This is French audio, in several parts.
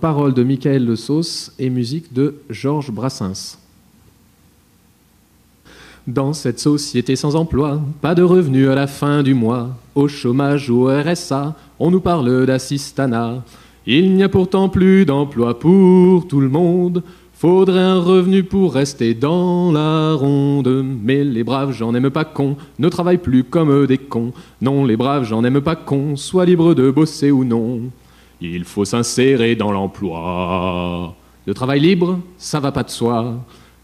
Paroles de Michael Le Sauce et musique de Georges Brassens. Dans cette société sans emploi, pas de revenus à la fin du mois, au chômage ou au RSA, on nous parle d'assistanat. Il n'y a pourtant plus d'emploi pour tout le monde. Faudrait un revenu pour rester dans la ronde. Mais les braves, j'en aime pas con, ne travaillent plus comme des cons. Non, les braves, j'en aime pas con, soient libres de bosser ou non. Il faut s'insérer dans l'emploi. Le travail libre, ça va pas de soi.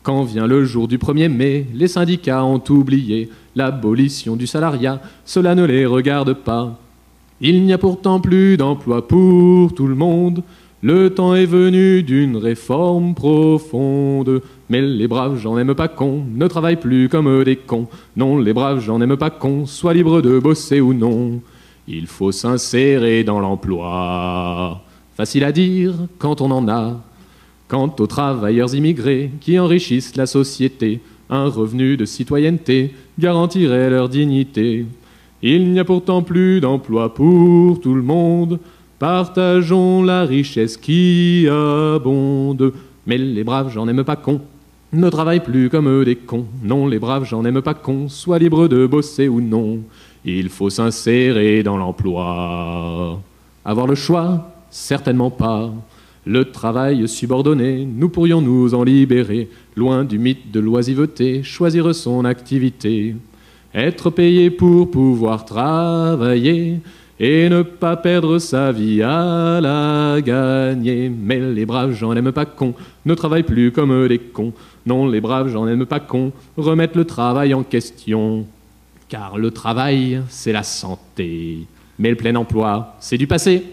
Quand vient le jour du 1er mai, les syndicats ont oublié l'abolition du salariat, cela ne les regarde pas. Il n'y a pourtant plus d'emploi pour tout le monde. Le temps est venu d'une réforme profonde. Mais les braves, j'en aime pas con, ne travaillent plus comme des cons. Non, les braves, j'en aime pas con, soient libres de bosser ou non. Il faut s'insérer dans l'emploi. Facile à dire quand on en a. Quant aux travailleurs immigrés qui enrichissent la société, un revenu de citoyenneté garantirait leur dignité. Il n'y a pourtant plus d'emploi pour tout le monde. Partageons la richesse qui abonde. Mais les braves, j'en aime pas con, ne travaillent plus comme eux des cons. Non, les braves, j'en aime pas con, soient libres de bosser ou non. Il faut s'insérer dans l'emploi. Avoir le choix? Certainement pas. Le travail subordonné, nous pourrions nous en libérer, loin du mythe de l'oisiveté, choisir son activité. Être payé pour pouvoir travailler et ne pas perdre sa vie à la gagner. Mais les braves, j'en aime pas con, ne travaillent plus comme des cons. Non, les braves, j'en aime pas con, remettent le travail en question. Car le travail, c'est la santé. Mais le plein emploi, c'est du passé.